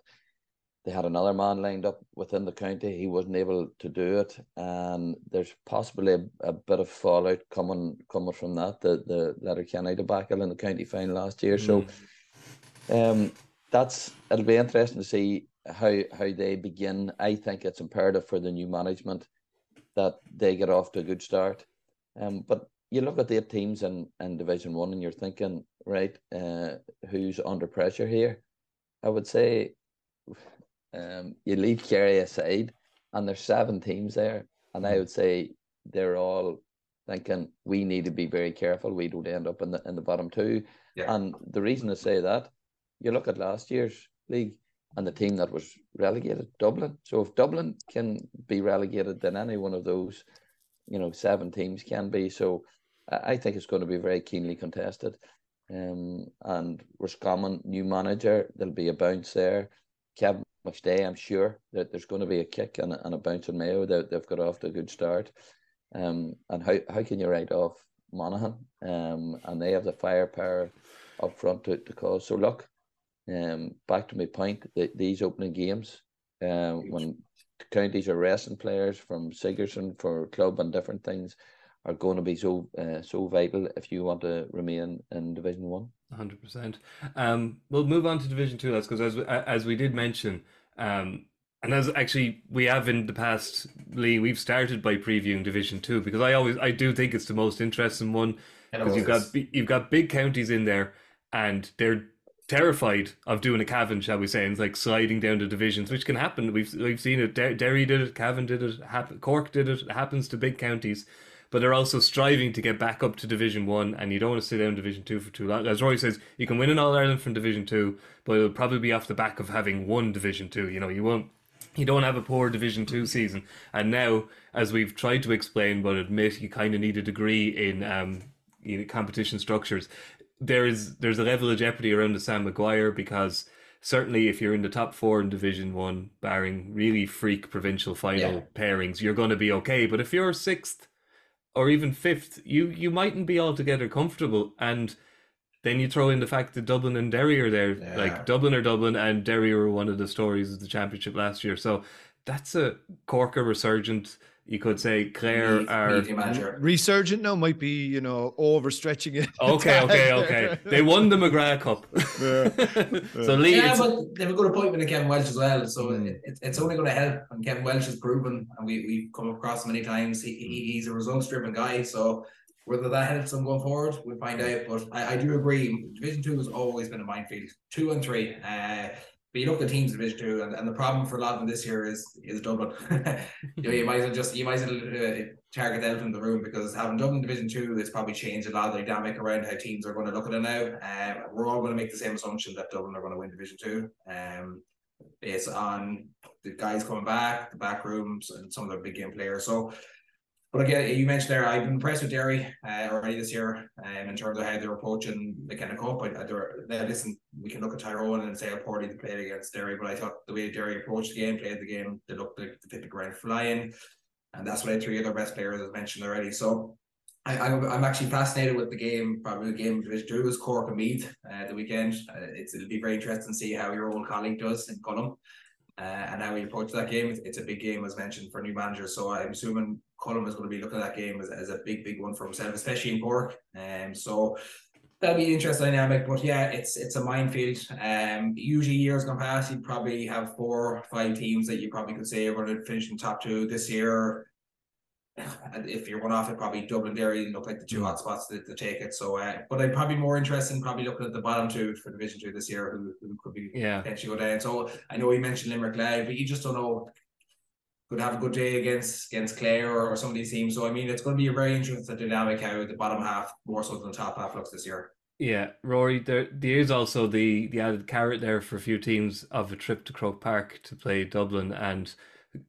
they had another man lined up within the county. He wasn't able to do it, and there's possibly a, a bit of fallout coming coming from that. The the Letterkenny debacle in the county final last year. So, um, that's it'll be interesting to see how how they begin. I think it's imperative for the new management that they get off to a good start. Um, but you look at the eight teams in, in Division One, and you're thinking, right, uh, who's under pressure here? I would say, um, you leave Kerry aside, and there's seven teams there, and I would say they're all thinking we need to be very careful. We don't end up in the in the bottom two. Yeah. And the reason I say that, you look at last year's league and the team that was relegated, Dublin. So if Dublin can be relegated, then any one of those, you know, seven teams can be. So I think it's going to be very keenly contested. Um, and Roscommon, new manager, there'll be a bounce there. Kevin McStay, I'm sure that there's going to be a kick and a, and a bounce in Mayo. They, they've got off to a good start. Um, and how, how can you write off Monaghan? Um, and they have the firepower up front to, to cause. So look, um, back to my point, that these opening games, um, when counties are resting players from Sigerson for club and different things, are going to be so uh, so vital if you want to remain in Division One. Hundred percent. Um, we'll move on to Division Two. That's because as we, as we did mention, um, and as actually we have in the past, Lee, we've started by previewing Division Two because I always I do think it's the most interesting one because you've got you've got big counties in there, and they're terrified of doing a Cavan, shall we say, and it's like sliding down to divisions, which can happen. We've we've seen it. Der- Derry did it, Cavan did it, hap- Cork did it. It happens to big counties, but they're also striving to get back up to Division One, and you don't want to sit down in Division Two for too long. As Roy says, you can win in All Ireland from Division Two, but it'll probably be off the back of having one Division Two. You know, you won't you don't have a poor Division Two season. And now, as we've tried to explain, but admit you kind of need a degree in um, you know, competition structures. There is there's a level of jeopardy around the Sam Maguire because certainly if you're in the top four in Division One, barring really freak provincial final Yeah. pairings, you're going to be okay. But if you're sixth or even fifth, you you mightn't be altogether comfortable and. Then you throw in the fact that Dublin and Derry are there. Yeah. Like Dublin are Dublin, and Derry were one of the stories of the championship last year. So that's a Corker resurgent. You could say Clare Meath- are Meath. Resurgent now might be, you know, overstretching it. okay, okay, okay. They won the McGrath Cup. so Lee, Yeah, but they have a good appointment in Kevin Welsh as well. So Mm. it, it- it's only going to help. And Kevin Welsh has proven, and we, we've come across many times, he, he, he's a results driven guy. So whether that helps them going forward, we'll find out. But I, I do agree, Division 2 has always been a minefield. Two and three. Uh, but you look at the teams in Division 2, and, and the problem for a lot of them this year is is Dublin. you, know, you might as well just, you might as well uh, target the elephant in the room because having Dublin Division 2 has probably changed a lot of the dynamic around how teams are going to look at it now. Um, we're all going to make the same assumption that Dublin are going to win Division 2. Um, based on the guys coming back, the back rooms, and some of the big game players. So, but again, you mentioned there, I've been impressed with Derry uh, already this year, um, in terms of how they're approaching the kind of cup. I, listen, we can look at Tyrone and say how poorly they played against Derry, but I thought the way Derry approached the game, played the game, they looked like they the ground flying, and that's why three of their best players, as mentioned already. So. I, I'm, I'm actually fascinated with the game. Probably the game Division Two is Cork and Meath uh, the weekend. Uh, it's it'll be very interesting to see how your old colleague does in Colm uh, and how we approach that game. It's, it's a big game, as mentioned, for new managers. So I'm assuming Colm is going to be looking at that game as, as a big, big one for himself, especially in Cork. Um, so that'll be an interesting dynamic. But yeah, it's it's a minefield. Um, usually years gone past, you probably have four, five teams that you probably could say are going to finish in top two this year. And if you're one off it, probably Dublin Derry look like the two hot spots to, to take it. So, uh, but I'm probably more interested in probably looking at the bottom two for Division Two this year, who, who could be yeah, potentially go down. So I know you mentioned Limerick Live, but you just don't know. could have a good day against against Clare or, or some of these teams. So I mean, it's going to be a very interesting dynamic how the bottom half more so than the top half looks this year. Yeah, Rory, there there is also the the added carrot there for a few teams of a trip to Croke Park to play Dublin and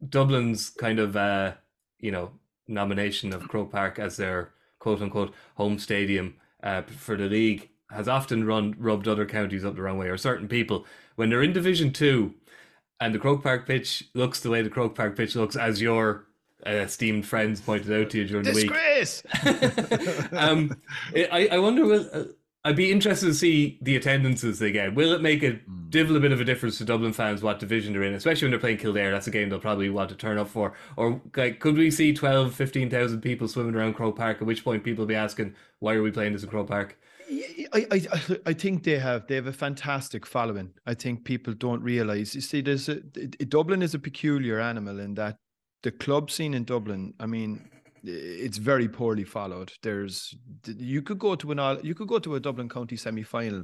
Dublin's kind of uh you know nomination of Croke Park as their quote unquote home stadium uh, for the league has often run rubbed other counties up the wrong way or certain people when they're in Division Two and the Croke Park pitch looks the way the Croke Park pitch looks as your uh, esteemed friends pointed out to you during Disgrace! the week. um, I I wonder will. I'd be interested to see the attendances they get. Will it make a Hmm. divil a bit of a difference to Dublin fans what division they're in, especially when they're playing Kildare? That's a game they'll probably want to turn up for. Or like, could we see 12, 15,000 people swimming around Croke Park? At which point people will be asking, why are we playing this in Croke Park? I, I I- I think they have they have a fantastic following. I think people don't realize. You see, there's a Dublin is a peculiar animal in that the club scene in Dublin. I mean, it's very poorly followed. There's you could go to an you could go to a Dublin County semi final,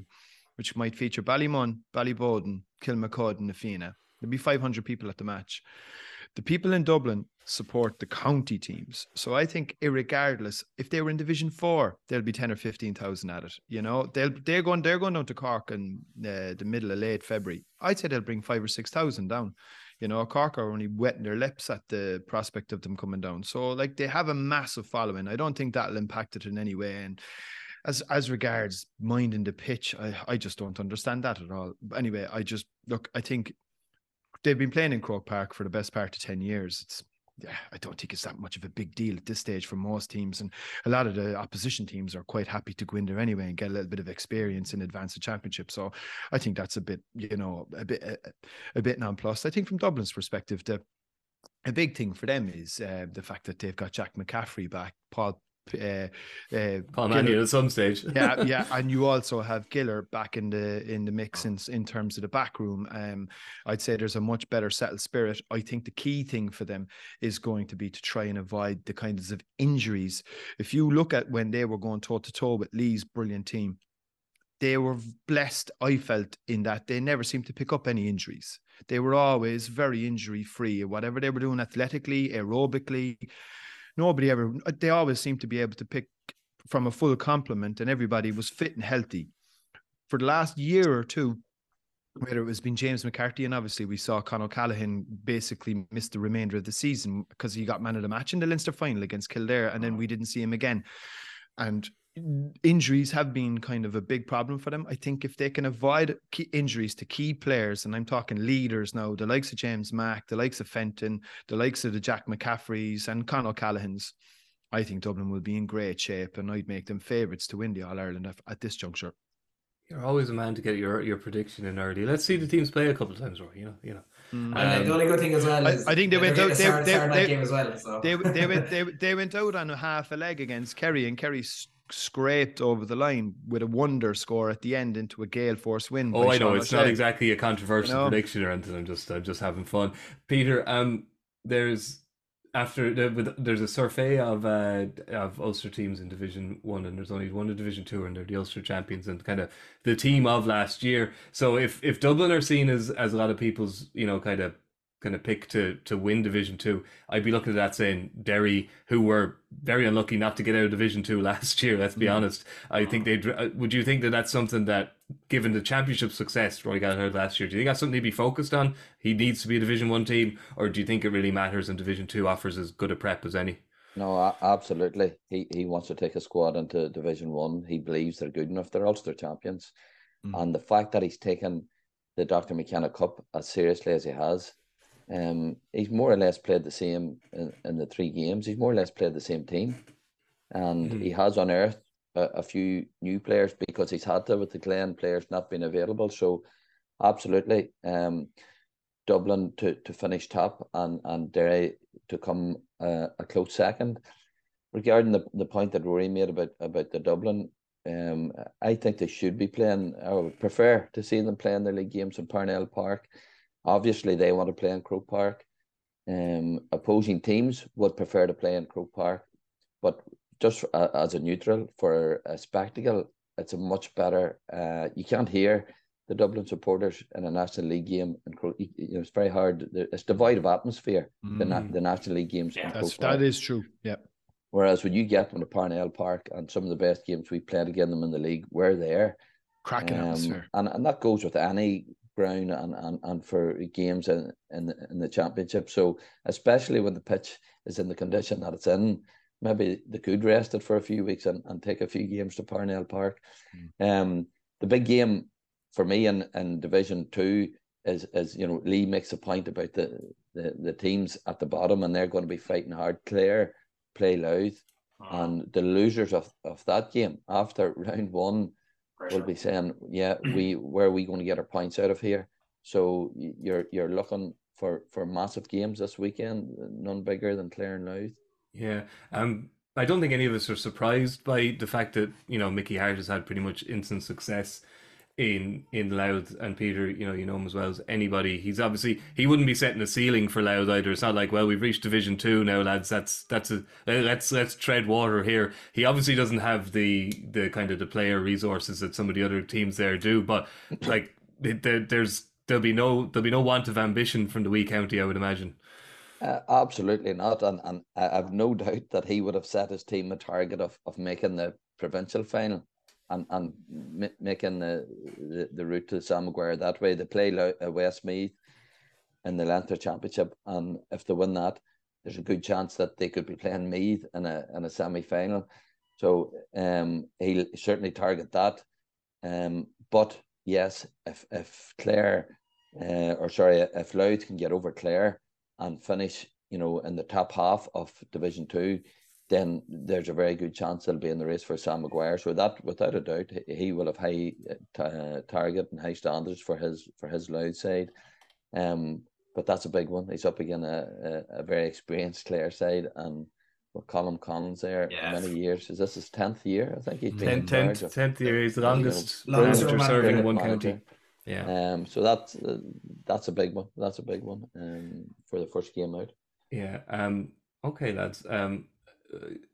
which might feature Ballymun, Ballyboden, Kilmacud, and Na Fianna. There'd be 500 people at the match. The people in Dublin support the county teams. So I think, irregardless, if they were in Division Four, there'll be ten or fifteen thousand at it. You know, they'll they're going they're going down to Cork in uh, the middle of late February. I'd say they'll bring five or six thousand down. You know, Cork are only wetting their lips at the prospect of them coming down. So like they have a massive following. I don't think that'll impact it in any way. And as as regards minding the pitch, I, I just don't understand that at all. But anyway, I just look, I think they've been playing in Croke Park for the best part of 10 years. It's I don't think it's that much of a big deal at this stage for most teams. And a lot of the opposition teams are quite happy to go in there anyway and get a little bit of experience in advance of championship. So I think that's a bit, you know, a bit a, a bit nonplussed. I think from Dublin's perspective, the a big thing for them is uh, the fact that they've got Jack McCaffrey back, Paul uh, uh, Paul at some stage. yeah, yeah, and you also have Giller back in the in the mix in in terms of the back room. Um, I'd say there's a much better settled spirit. I think the key thing for them is going to be to try and avoid the kinds of injuries. If you look at when they were going toe to toe with Lee's brilliant team, they were blessed. I felt in that they never seemed to pick up any injuries. They were always very injury free. Whatever they were doing athletically, aerobically, nobody ever. They always seemed to be able to pick from a full complement, and everybody was fit and healthy. For the last year or two, whether it was been James McCarthy, and obviously we saw Con O'Callaghan basically miss the remainder of the season because he got man of the match in the Leinster final against Kildare, and then we didn't see him again. And injuries have been kind of a big problem for them. I think if they can avoid key injuries to key players, and I'm talking leaders now, the likes of James Mack, the likes of Fenton, the likes of the Jack McCaffreys and Con O'Callaghans, I think Dublin will be in great shape, and I'd make them favourites to win the All Ireland at, at this juncture. You're always a man to get your, your prediction in early. Let's see the teams play a couple of times, Roy. You know, you know. And Um, the only good thing as well I- is I think they went getting out. They, they, they, game as well. So they they went they, they went out on a half a leg against Kerry, and Kerry s- scraped over the line with a wonder score at the end into a gale force win. Oh, I know Sean it's not exactly a controversial You know? prediction or anything. I'm just I'm just having fun. Peter, um, there's after there's a survey of uh of Ulster teams in Division One, and there's only one in Division Two, and they're the Ulster champions and kind of the team of last year. So if if Dublin are seen as as a lot of people's you know kind of kind of pick to to win Division Two, I'd be looking at that saying Derry, who were very unlucky not to get out of Division Two last year. Let's be honest. I think they'd. uh, Would you think that that's something that, given the championship success Roy got had last year, do you think that's something he'd be focused on? He needs to be a Division One team, or do you think it really matters and Division Two offers as good a prep as any? No, absolutely. He he wants to take a squad into Division One. He believes they're good enough. They're Ulster champions, Mm. and the fact that he's taken the Doctor McKenna Cup as seriously as he has, um, he's more or less played the same in, in the three games. He's more or less played the same team, and Mhm. he has unearthed a, a few new players because he's had to with the Glen players not being available. So, absolutely, um, Dublin to to finish top and and Derry to come uh, a close second. Regarding the, the point that Rory made about about the Dublin, um, I think they should be playing. I would prefer to see them playing their league games in Parnell Park. Obviously, they want to play in Croke Park. Um, opposing teams would prefer to play in Croke Park, but just as a neutral for a spectacle, it's a much better. Uh, you can't hear the Dublin supporters in a National League game. And you know, it's very hard. It's devoid of atmosphere. Mm. The, na- the National League games. Yeah, that's, that is true. Yeah. Whereas when you get them to Parnell Park and some of the best games we played against them in the league, we're there. Cracking um, atmosphere. And, and that goes with any ground and, and, and for games in, in, the, in the championship. So especially when the pitch is in the condition that it's in, maybe they could rest it for a few weeks and, and take a few games to Parnell Park. Mm. Um, the big game for me in, in Division Two is is you know Lee makes a point about the, the the teams at the bottom and they're going to be fighting hard. Clare play Louth, uh-huh. and the losers of, of that game after round one Pressure. will be saying, "Yeah, we where are we going to get our points out of here?" So you're you're looking for for massive games this weekend, none bigger than Clare and Louth. Yeah, um, I don't think any of us are surprised by the fact that you know Mickey Harte has had pretty much instant success in in Louth and Peter, you know, you know him as well as anybody. He's obviously he wouldn't be setting a ceiling for Louth either. It's not like, well, we've reached Division Two now, lads. That's that's a let's let's tread water here. He obviously doesn't have the the kind of the player resources that some of the other teams there do, but like there, there's there'll be no there'll be no want of ambition from the wee county, I would imagine. Uh, absolutely not, and and I've no doubt that he would have set his team a target of of making the provincial final and and making the, the, the route to Sam Maguire that way. They play uh, Westmeath in the Leinster Championship, and if they win that, there's a good chance that they could be playing Meath in a in a semi final. So um, he'll certainly target that. Um, but yes, if if Clare, uh, or sorry, if Louth can get over Clare and finish, you know, in the top half of Division Two, then there's a very good chance he'll be in the race for Sam Maguire. So that, without a doubt, he will have high uh, target and high standards for his for his Louth side. Um, but that's a big one. He's up again a, a, a very experienced Clare side, and with Colm Collins there yeah. many years. Is this his tenth year? I think he's been tenth, tenth year. He's the longest, longest serving in one county. Yeah. Um. So that's uh, that's a big one. That's a big one. Um. For the first game out. Yeah. Um. Okay, lads. Um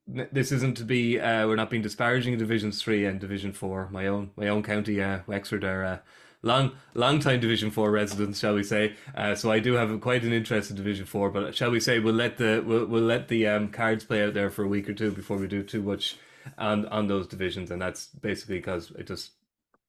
this isn't to be uh, we're not being disparaging divisions three and division four my own my own county uh, wexford are uh, long long time division four residents shall we say. Uh, so i do have quite an interest in division four but shall we say we'll let the we'll, we'll let the um, cards play out there for a week or two before we do too much on on those divisions. And that's basically because it just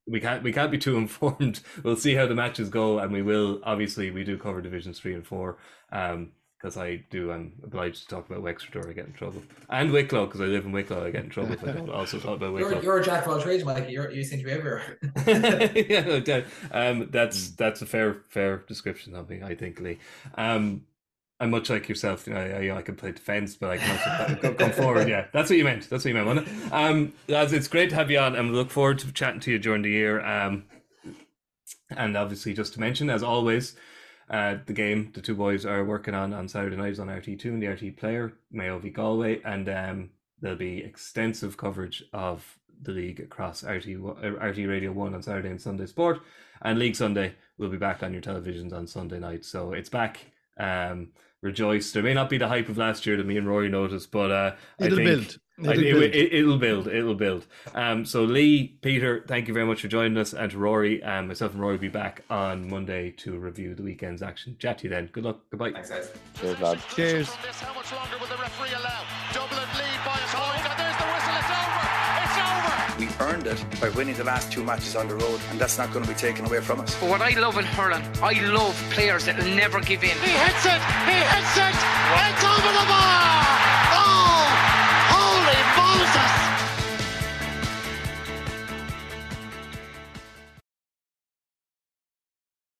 we can't we can't be too informed. We'll see how the matches go and we will obviously we do cover divisions three and four um because I do. I'm obliged to talk about Wexford or I get in trouble, and Wicklow because I live in Wicklow. I get in trouble if I don't also talk about Wicklow. You're, you're a jack of all trades, Mike. You're, you seem to be everywhere. yeah, um, that's mm. that's a fair fair description of me. I think, Lee. Um, I'm much like yourself. You know, I, I can play defense, but I can also come forward. Yeah, that's what you meant. That's what you meant, wasn't it? Um, lads, it's great to have you on, and we look forward to chatting to you during the year. Um, and obviously, just to mention, as always, uh, the game the two boys are working on on Saturday nights on RTE2 and the RTE Player, Mayo v Galway, and um, there'll be extensive coverage of the league across RT RTE Radio One on Saturday and Sunday Sport, and League Sunday will be back on your televisions on Sunday night. So it's back. Um, rejoice. There may not be the hype of last year that me and Rory noticed, but uh, it'll I think, build. It'll, build. It, will build. It'll build. Um, so Lee, Peter, thank you very much for joining us, and to Rory, um, myself and Rory will be back on Monday to review the weekend's action. Chat to you then. Good luck. Goodbye. Thanks, guys. Cheers, lad. Cheers. How much longer will the referee allow? Dublin lead by a point, and there's the whistle. It's over. It's over. We earned it by winning the last two matches on the road, and that's not going to be taken away from us. But what I love in hurling, I love players that will never give in. He hits it. He hits it. It's over the bar. Holy Moses.